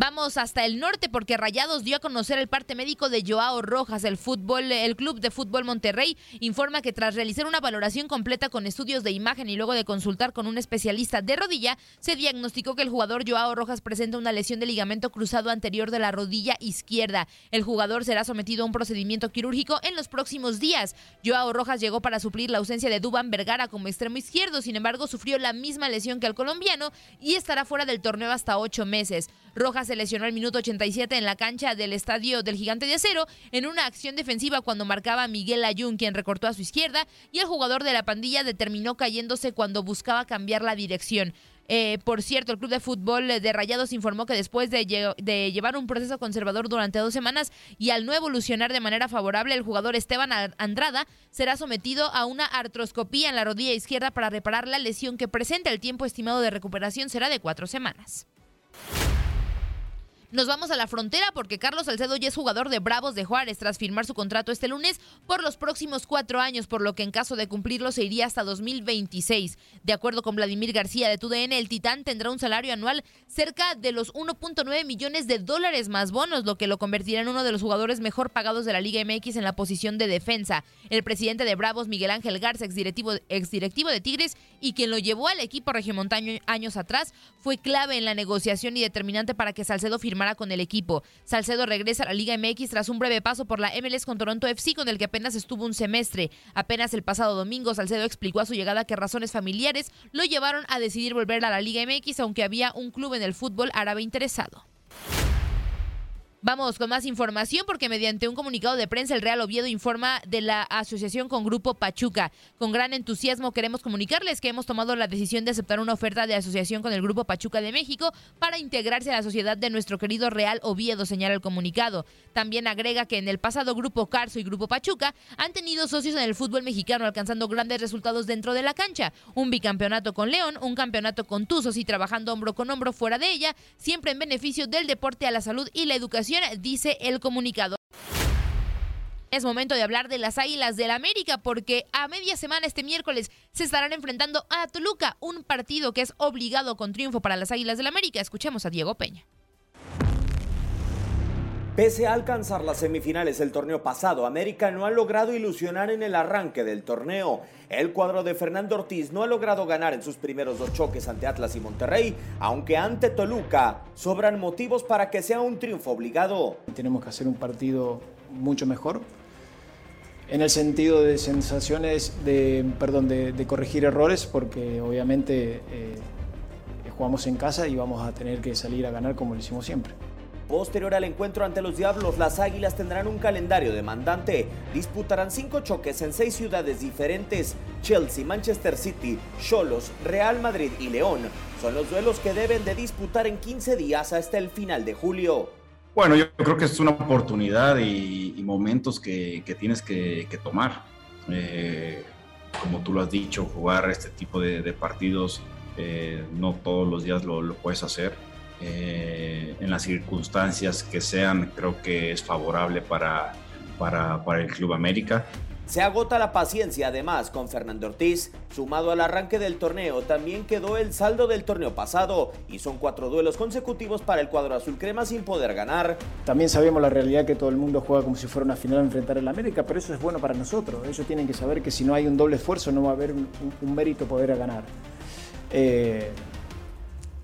Vamos hasta el norte porque Rayados dio a conocer el parte médico de Joao Rojas. El fútbol, el club de fútbol Monterrey informa que tras realizar una valoración completa con estudios de imagen y luego de consultar con un especialista de rodilla, se diagnosticó que el jugador Joao Rojas presenta una lesión de ligamento cruzado anterior de la rodilla izquierda. El jugador será sometido a un procedimiento quirúrgico en los próximos días. Joao Rojas llegó para suplir la ausencia de Duban Vergara como extremo izquierdo, sin embargo sufrió la misma lesión que el colombiano y estará fuera del torneo hasta ocho meses. Rojas se lesionó al minuto 87 en la cancha del estadio del Gigante de Acero en una acción defensiva cuando marcaba Miguel Ayun, quien recortó a su izquierda, y el jugador de la pandilla determinó cayéndose cuando buscaba cambiar la dirección. Eh, por cierto, el Club de Fútbol de Rayados informó que después de, de, llevar un proceso conservador durante dos semanas y al no evolucionar de manera favorable, el jugador Esteban Andrada será sometido a una artroscopía en la rodilla izquierda para reparar la lesión que presenta. El tiempo estimado de recuperación será de cuatro semanas. Nos vamos a la frontera porque Carlos Salcedo ya es jugador de Bravos de Juárez tras firmar su contrato este lunes por los próximos cuatro años, por lo que en caso de cumplirlo se iría hasta 2026. De acuerdo con Vladimir García de TUDN, el Titán tendrá un salario anual cerca de los 1.9 millones de dólares más bonos, lo que lo convertirá en uno de los jugadores mejor pagados de la Liga MX en la posición de defensa. El presidente de Bravos, Miguel Ángel Garza, exdirectivo, exdirectivo de Tigres y quien lo llevó al equipo regiomontano años atrás, fue clave en la negociación y determinante para que Salcedo firmara con el equipo. Salcedo regresa a la Liga MX tras un breve paso por la MLS con Toronto FC, con el que apenas estuvo un semestre. Apenas el pasado domingo, Salcedo explicó a su llegada que razones familiares lo llevaron a decidir volver a la Liga MX, aunque había un club en el fútbol árabe interesado. Vamos con más información porque mediante un comunicado de prensa el Real Oviedo informa de la asociación con Grupo Pachuca. Con gran entusiasmo queremos comunicarles que hemos tomado la decisión de aceptar una oferta de asociación con el Grupo Pachuca de México para integrarse a la sociedad de nuestro querido Real Oviedo, señala el comunicado. También agrega que en el pasado Grupo Carso y Grupo Pachuca han tenido socios en el fútbol mexicano alcanzando grandes resultados dentro de la cancha. Un bicampeonato con León, un campeonato con Tuzos y trabajando hombro con hombro fuera de ella, siempre en beneficio del deporte a la salud y la educación dice el comunicado. Es momento de hablar de las Águilas del América porque a media semana este miércoles se estarán enfrentando a Toluca, un partido que es obligado con triunfo para las Águilas del América. Escuchemos a Diego Peña. Pese a alcanzar las semifinales del torneo pasado, América no ha logrado ilusionar en el arranque del torneo. El cuadro de Fernando Ortiz no ha logrado ganar en sus primeros dos choques ante Atlas y Monterrey, aunque ante Toluca sobran motivos para que sea un triunfo obligado. Tenemos que hacer un partido mucho mejor, en el sentido de sensaciones de, perdón, de corregir errores, porque obviamente eh, jugamos en casa y vamos a tener que salir a ganar como lo hicimos siempre. Posterior al encuentro ante los Diablos, las Águilas tendrán un calendario demandante. Disputarán cinco choques en seis ciudades diferentes. Chelsea, Manchester City, Cholos, Real Madrid y León son los duelos que deben de disputar en 15 días hasta el final de julio. Bueno, yo creo que es una oportunidad y, momentos que, que tienes que, tomar. Eh, como tú lo has dicho, jugar este tipo de, de partidos eh, no todos los días lo, lo puedes hacer. Eh, en las circunstancias que sean, creo que es favorable para, para, para el Club América. Se agota la paciencia además con Fernando Ortiz. Sumado al arranque del torneo, también quedó el saldo del torneo pasado y son cuatro duelos consecutivos para el cuadro azul crema sin poder ganar. También sabemos la realidad que todo el mundo juega como si fuera una final a enfrentar al América, pero eso es bueno para nosotros. Ellos tienen que saber que si no hay un doble esfuerzo no va a haber un, un mérito poder ganar. Eh,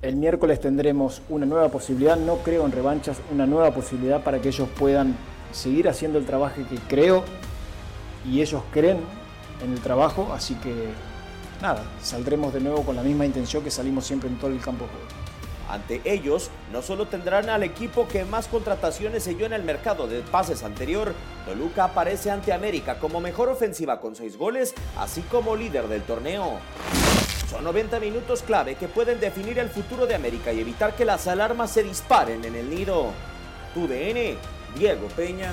el miércoles tendremos una nueva posibilidad, no creo en revanchas, una nueva posibilidad para que ellos puedan seguir haciendo el trabajo que creo y ellos creen en el trabajo, así que nada, saldremos de nuevo con la misma intención que salimos siempre en todo el campo de juego. Ante ellos, no solo tendrán al equipo que más contrataciones selló en el mercado de pases anterior, Toluca aparece ante América como mejor ofensiva con seis goles, así como líder del torneo. Son 90 minutos clave que pueden definir el futuro de América y evitar que las alarmas se disparen en el nido. Tu DN, Diego Peña.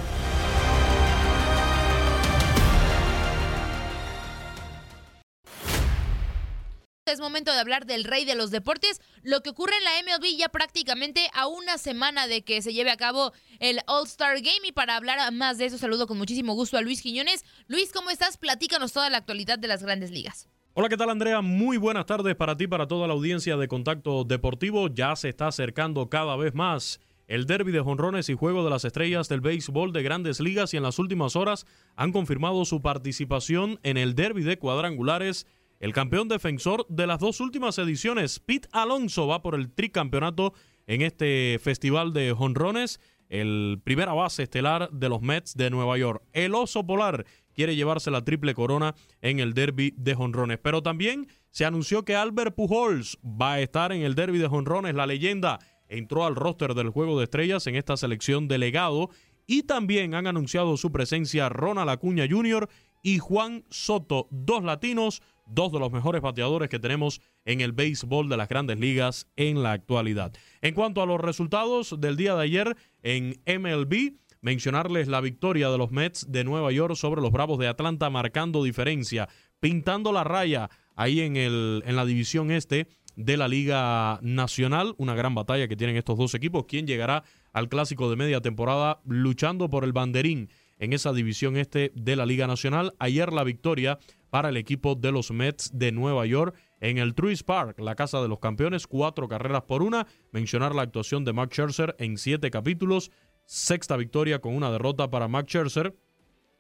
Es momento de hablar del rey de los deportes, lo que ocurre en la MLB ya prácticamente a una semana de que se lleve a cabo el All-Star Game y para hablar más de eso saludo con muchísimo gusto a Luis Quiñones. Luis, ¿cómo estás? Platícanos toda la actualidad de las grandes ligas. Hola, ¿qué tal Andrea? Muy buenas tardes para ti, para toda la audiencia de Contacto Deportivo. Ya se está acercando cada vez más el derby de jonrones y juego de las estrellas del béisbol de grandes ligas y en las últimas horas han confirmado su participación en el derby de cuadrangulares. El campeón defensor de las dos últimas ediciones, Pete Alonso, va por el tricampeonato en este festival de jonrones. El primera base estelar de los Mets de Nueva York. El oso polar quiere llevarse la triple corona en el derby de jonrones. Pero también se anunció que Albert Pujols va a estar en el derby de jonrones. La leyenda entró al roster del Juego de Estrellas en esta selección delegado. Y también han anunciado su presencia Ronald Acuña Jr. y Juan Soto, dos latinos, dos de los mejores bateadores que tenemos en el béisbol de las grandes ligas en la actualidad. En cuanto a los resultados del día de ayer en MLB, mencionarles la victoria de los Mets de Nueva York sobre los Bravos de Atlanta, marcando diferencia, pintando la raya ahí en, el, en la división este de la Liga Nacional. Una gran batalla que tienen estos dos equipos. ¿Quién llegará al clásico de media temporada luchando por el banderín en esa división este de la Liga Nacional? Ayer la victoria para el equipo de los Mets de Nueva York en el Truist Park, la casa de los campeones, cuatro carreras por una. Mencionar la actuación de Mark Scherzer en siete capítulos, sexta victoria con una derrota para Mark Scherzer,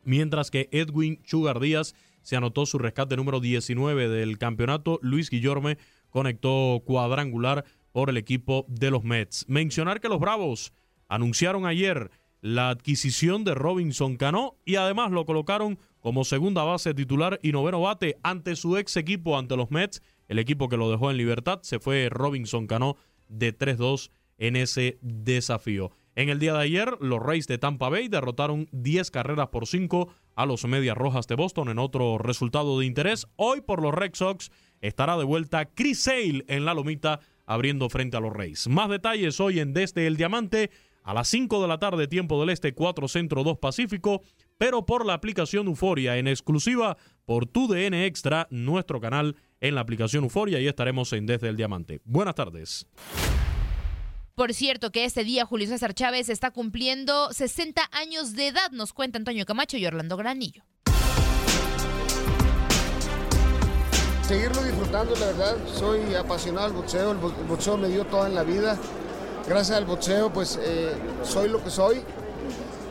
mientras que Edwin Sugar Díaz se anotó su rescate número 19 del campeonato. Luis Guillorme conectó cuadrangular por el equipo de los Mets. Mencionar que los Bravos anunciaron ayer la adquisición de Robinson Cano y además lo colocaron como segunda base titular y noveno bate ante su ex equipo, ante los Mets, el equipo que lo dejó en libertad. Se fue Robinson Cano de 3-2 en ese desafío. En el día de ayer, los Rays de Tampa Bay derrotaron 10 carreras por 5 a los Medias Rojas de Boston en otro resultado de interés. Hoy por los Red Sox estará de vuelta Chris Sale en la lomita abriendo frente a los Rays. Más detalles hoy en Desde el Diamante a las 5 de la tarde, tiempo del Este, 4 Centro, 2 Pacífico, pero por la aplicación Euforia en exclusiva por tu DN Extra, nuestro canal en la aplicación Euforia y estaremos en Desde el Diamante. Buenas tardes. Por cierto, que este día Julio César Chávez está cumpliendo 60 años de edad, nos cuenta Antonio Camacho y Orlando Granillo. Seguirlo disfrutando, la verdad, soy apasionado al boxeo, el boxeo me dio toda en la vida gracias al boxeo pues eh, soy lo que soy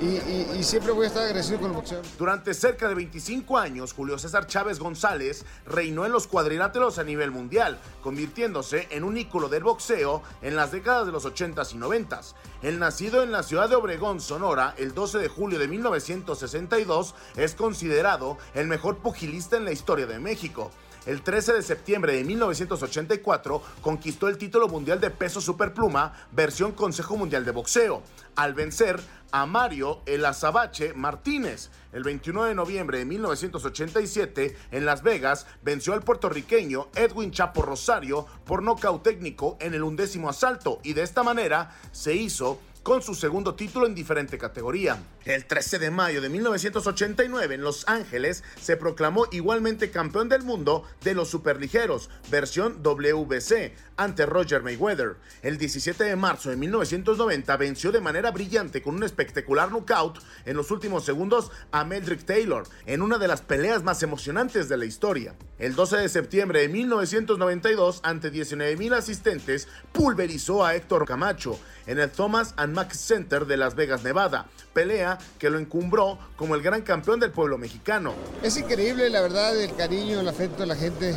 y, siempre voy a estar con el boxeo. Durante cerca de 25 años, Julio César Chávez González reinó en los cuadriláteros a nivel mundial, convirtiéndose en un ícono del boxeo en las décadas de los 80s y 90s. El nacido en la ciudad de Obregón, Sonora, el 12 de julio de 1962, es considerado el mejor pugilista en la historia de México. El 13 de septiembre de 1984 conquistó el título mundial de peso superpluma, versión Consejo Mundial de Boxeo, al vencer a Mario El Azabache Martínez. El 21 de noviembre de 1987, en Las Vegas, venció al puertorriqueño Edwin Chapo Rosario por nocaut técnico en el undécimo asalto y de esta manera se hizo con su segundo título en diferente categoría. El 13 de mayo de 1989 en Los Ángeles se proclamó igualmente campeón del mundo de los superligeros, versión WBC, ante Roger Mayweather. El 17 de marzo de 1990 venció de manera brillante con un espectacular knockout en los últimos segundos a Meldrick Taylor en una de las peleas más emocionantes de la historia. El 12 de septiembre de 1992, ante 19.000 asistentes, pulverizó a Héctor Camacho en el Thomas and Mack Center de Las Vegas, Nevada, pelea que lo encumbró como el gran campeón del pueblo mexicano. Es increíble, la verdad, el cariño, el afecto de la gente.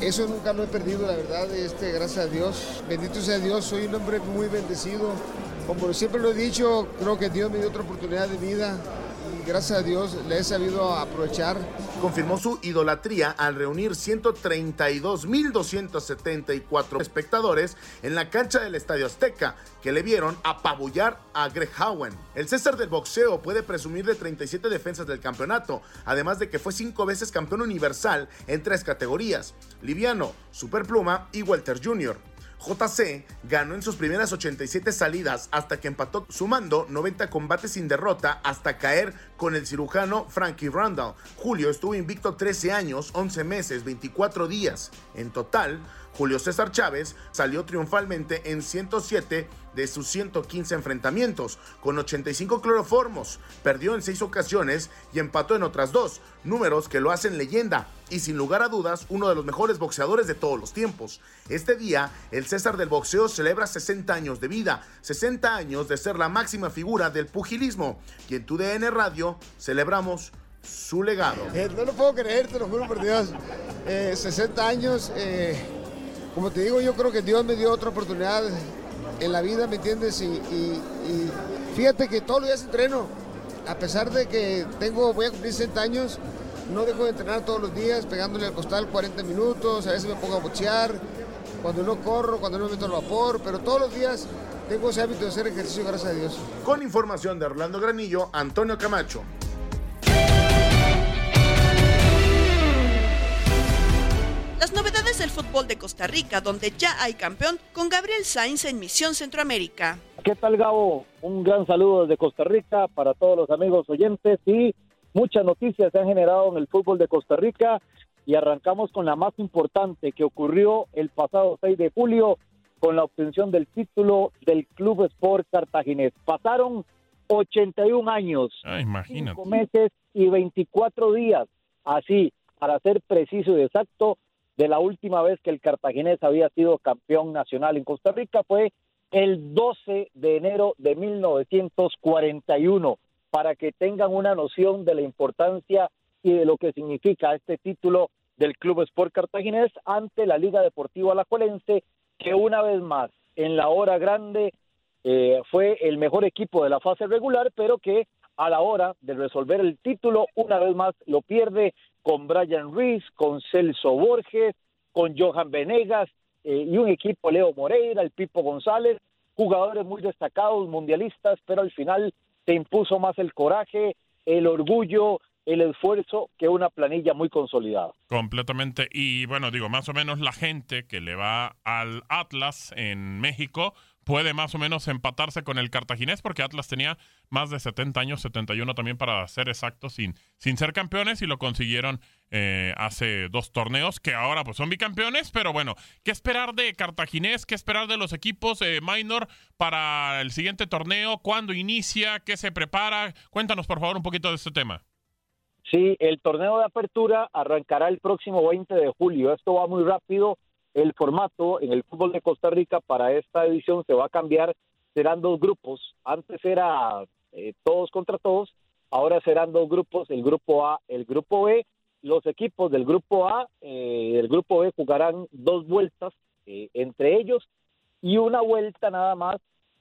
Eso nunca lo he perdido, la verdad, este, gracias a Dios. Bendito sea Dios, soy un hombre muy bendecido. Como siempre lo he dicho, creo que Dios me dio otra oportunidad de vida gracias a Dios le he sabido aprovechar. Confirmó su idolatría al reunir 132.274 espectadores en la cancha del Estadio Azteca, que le vieron apabullar a Greg Howen. El César del boxeo puede presumir de 37 defensas del campeonato, además de que fue cinco veces campeón universal en tres categorías, liviano, superpluma y welter junior. JC ganó en sus primeras 87 salidas hasta que empató sumando 90 combates sin derrota hasta caer con el cirujano Frankie Randall. Julio estuvo invicto 13 años, 11 meses, 24 días. En total, Julio César Chávez salió triunfalmente en 107 de sus 115 enfrentamientos, con 85 cloroformos, perdió en 6 ocasiones y empató en otras dos, números que lo hacen leyenda y sin lugar a dudas uno de los mejores boxeadores de todos los tiempos. Este día, el César del boxeo celebra 60 años de vida, 60 años de ser la máxima figura del pugilismo, y en tu DN Radio celebramos su legado. Eh, no lo puedo creer, te lo juro por Dios. 60 eh, años, eh, como te digo, yo creo que Dios me dio otra oportunidad en la vida, ¿me entiendes? Y, fíjate que todos los días entreno. A pesar de que tengo, voy a cumplir 60 años, no dejo de entrenar todos los días, pegándole al costal 40 minutos, a veces me pongo a bochear, cuando no corro, cuando no me meto al vapor, pero todos los días tengo ese hábito de hacer ejercicio, gracias a Dios. Con información de Orlando Granillo, Antonio Camacho. Las novedades del fútbol de Costa Rica, donde ya hay campeón, con Gabriel Sainz en Misión Centroamérica. ¿Qué tal, Gabo? Un gran saludo desde Costa Rica para todos los amigos oyentes y muchas noticias se han generado en el fútbol de Costa Rica y arrancamos con la más importante que ocurrió el pasado 6 de julio con la obtención del título del Club Sport Cartaginés. Pasaron 81 años, ah, 5 meses y 24 días, así, para ser preciso y exacto, de la última vez que el cartaginés había sido campeón nacional en Costa Rica fue el 12 de enero de 1941, para que tengan una noción de la importancia y de lo que significa este título del Club Sport Cartaginés ante la Liga Deportiva Alajuelense, que una vez más en la hora grande eh, fue el mejor equipo de la fase regular, pero que a la hora de resolver el título, una vez más lo pierde con Brian Ruiz, con Celso Borges, con Johan Venegas eh, y un equipo Leo Moreira, el Pipo González, jugadores muy destacados, mundialistas, pero al final se impuso más el coraje, el orgullo, el esfuerzo que una planilla muy consolidada. Completamente. Y bueno, digo, más o menos la gente que le va al Atlas en México, puede más o menos empatarse con el cartaginés porque Atlas tenía más de 70 años, 71 también para ser exacto, sin, sin ser campeones y lo consiguieron eh, hace dos torneos que ahora pues son bicampeones, pero bueno, ¿qué esperar de cartaginés? ¿Qué esperar de los equipos eh, minor para el siguiente torneo? ¿Cuándo inicia? ¿Qué se prepara? Cuéntanos por favor un poquito de este tema. Sí, el torneo de apertura arrancará el próximo 20 de julio. Esto va muy rápido el formato en el fútbol de Costa Rica para esta edición se va a cambiar, serán dos grupos. Antes era eh, todos contra todos. Ahora serán dos grupos, el grupo A, el grupo B. Los equipos del grupo A, eh, del grupo B jugarán dos vueltas eh, entre ellos y una vuelta nada más,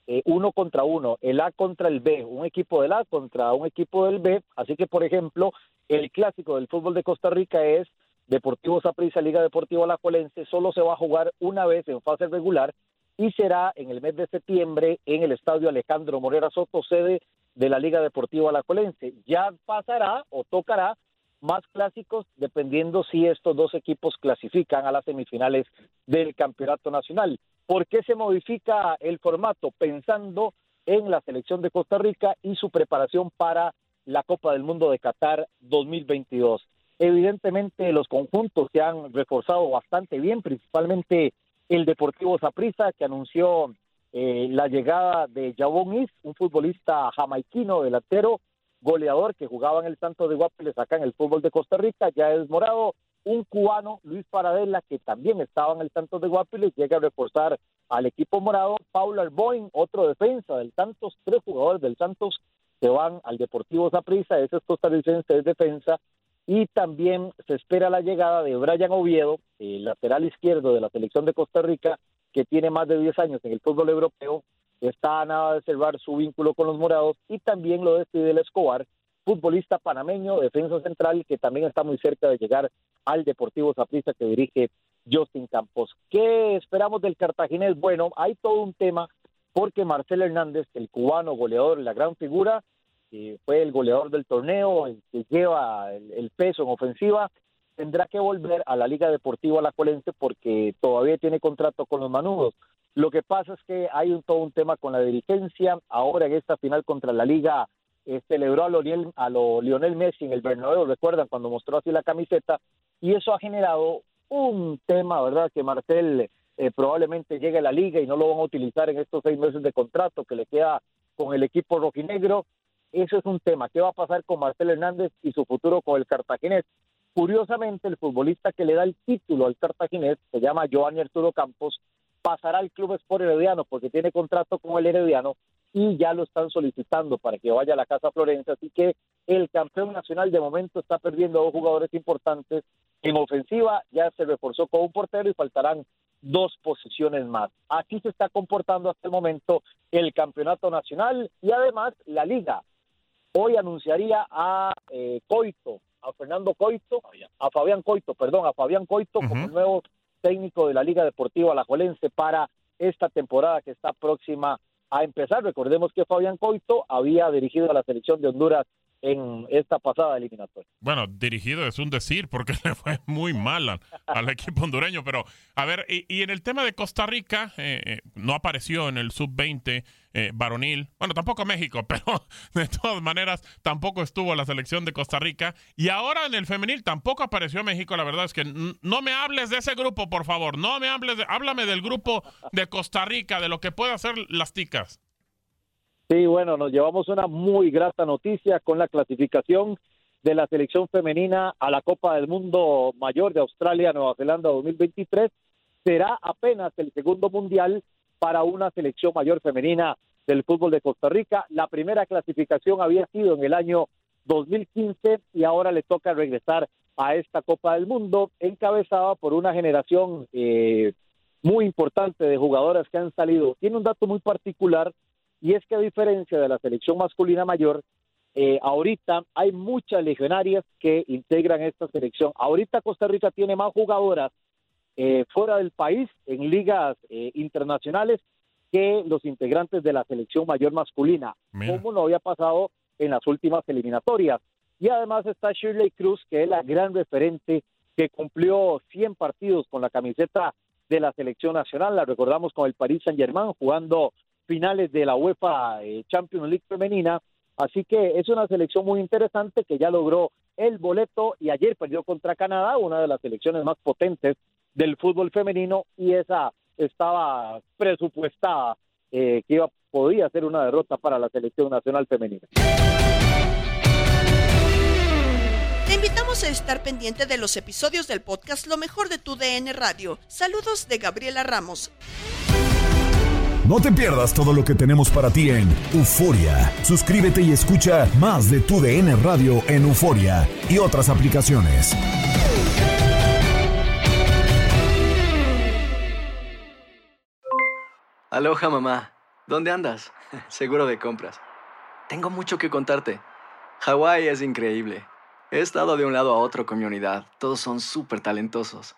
eh, uno contra uno, el A contra el B, un equipo del A contra un equipo del B. Así que, por ejemplo, el clásico del fútbol de Costa Rica es Deportivo Saprissa, Liga Deportiva Alajuelense, solo se va a jugar una vez en fase regular y será en el mes de septiembre en el Estadio Alejandro Morera Soto, sede de la Liga Deportiva Alajuelense. Ya pasará o tocará más clásicos dependiendo si estos dos equipos clasifican a las semifinales del Campeonato Nacional. ¿Por qué se modifica el formato? Pensando en la selección de Costa Rica y su preparación para la Copa del Mundo de Qatar 2022. Evidentemente los conjuntos se han reforzado bastante bien, principalmente el Deportivo Saprissa, que anunció eh, la llegada de Jabón Is, un futbolista jamaiquino delantero, goleador que jugaba en el Santos de Guapiles acá en el fútbol de Costa Rica, ya es morado, un cubano, Luis Paradela, que también estaba en el Santos de Guapiles, llega a reforzar al equipo morado, Paulo Arboin, otro defensa del Santos, tres jugadores del Santos se van al Deportivo Saprissa, ese es costarricense, es defensa, y también se espera la llegada de Brian Oviedo, el lateral izquierdo de la selección de Costa Rica, que tiene más de 10 años en el fútbol europeo, está a nada de cerrar su vínculo con los morados, y también lo de Fidel Escobar, futbolista panameño, defensa central, que también está muy cerca de llegar al Deportivo Saprissa que dirige Justin Campos. ¿Qué esperamos del cartaginés? Bueno, hay todo un tema porque Marcelo Hernández, el cubano goleador, la gran figura, que fue el goleador del torneo, el que lleva el, peso en ofensiva, tendrá que volver a la Liga Deportiva Alajuelense porque todavía tiene contrato con los Manudos. Lo que pasa es que hay un, todo un tema con la dirigencia. Ahora en esta final contra la Liga eh, celebró a, Lionel, a lo Lionel Messi en el Bernabéu, recuerdan cuando mostró así la camiseta, y eso ha generado un tema, ¿verdad? Que Marcel eh, probablemente llegue a la liga y no lo van a utilizar en estos seis meses de contrato que le queda con el equipo rojinegro eso es un tema. ¿Qué va a pasar con Marcelo Hernández y su futuro con el Cartaginés? Curiosamente, el futbolista que le da el título al Cartaginés, se llama Giovanni Arturo Campos, pasará al Club Sport Herediano porque tiene contrato con el Herediano y ya lo están solicitando para que vaya a la Casa Florencia. Así que el campeón nacional de momento está perdiendo a dos jugadores importantes. En ofensiva ya se reforzó con un portero y faltarán dos posiciones más. Así se está comportando hasta el momento el campeonato nacional y además la liga hoy anunciaría a eh, Coito, a Fernando Coito, a Fabián Coito, perdón, a Fabián Coito como nuevo técnico de la Liga Deportiva Alajuelense para esta temporada que está próxima a empezar. Recordemos que Fabián Coito había dirigido a la selección de Honduras en esta pasada eliminatoria. Bueno, dirigido es un decir porque <laughs> le fue muy mal al, equipo hondureño, pero a ver, y, en el tema de Costa Rica, eh, eh, no apareció en el sub-20 eh, varonil, bueno, tampoco México, <laughs> pero de todas maneras tampoco estuvo la selección de Costa Rica, y ahora en el femenil tampoco apareció México, la verdad es que no me hables de ese grupo, por favor, no me hables, de, háblame del grupo de Costa Rica, de lo que puede hacer las ticas. Sí, bueno, nos llevamos una muy grata noticia con la clasificación de la selección femenina a la Copa del Mundo Mayor de Australia, Nueva Zelanda 2023. Será apenas el segundo mundial para una selección mayor femenina del fútbol de Costa Rica. La primera clasificación había sido en el año 2015 y ahora le toca regresar a esta Copa del Mundo, encabezada por una generación eh, muy importante de jugadoras que han salido. Tiene un dato muy particular y es que a diferencia de la selección masculina mayor, eh, ahorita hay muchas legionarias que integran esta selección. Ahorita Costa Rica tiene más jugadoras eh, fuera del país en ligas eh, internacionales que los integrantes de la selección mayor masculina, como no había pasado en las últimas eliminatorias. Y además está Shirley Cruz, que es la gran referente que cumplió 100 partidos con la camiseta de la selección nacional. La recordamos con el Paris Saint-Germain jugando finales de la UEFA eh, Champions League femenina. Así que es una selección muy interesante que ya logró el boleto y ayer perdió contra Canadá, una de las selecciones más potentes del fútbol femenino y esa estaba presupuestada eh, que iba, podía ser una derrota para la selección nacional femenina. Te invitamos a estar pendiente de los episodios del podcast Lo mejor de tu DN Radio. Saludos de Gabriela Ramos. No te pierdas todo lo que tenemos para ti en Euforia. Suscríbete y escucha más de tu DN Radio en Euforia y otras aplicaciones. Aloha mamá, ¿dónde andas? <laughs> Seguro de compras. Tengo mucho que contarte. Hawái es increíble. He estado de un lado a otro con mi unidad. Todos son súper talentosos.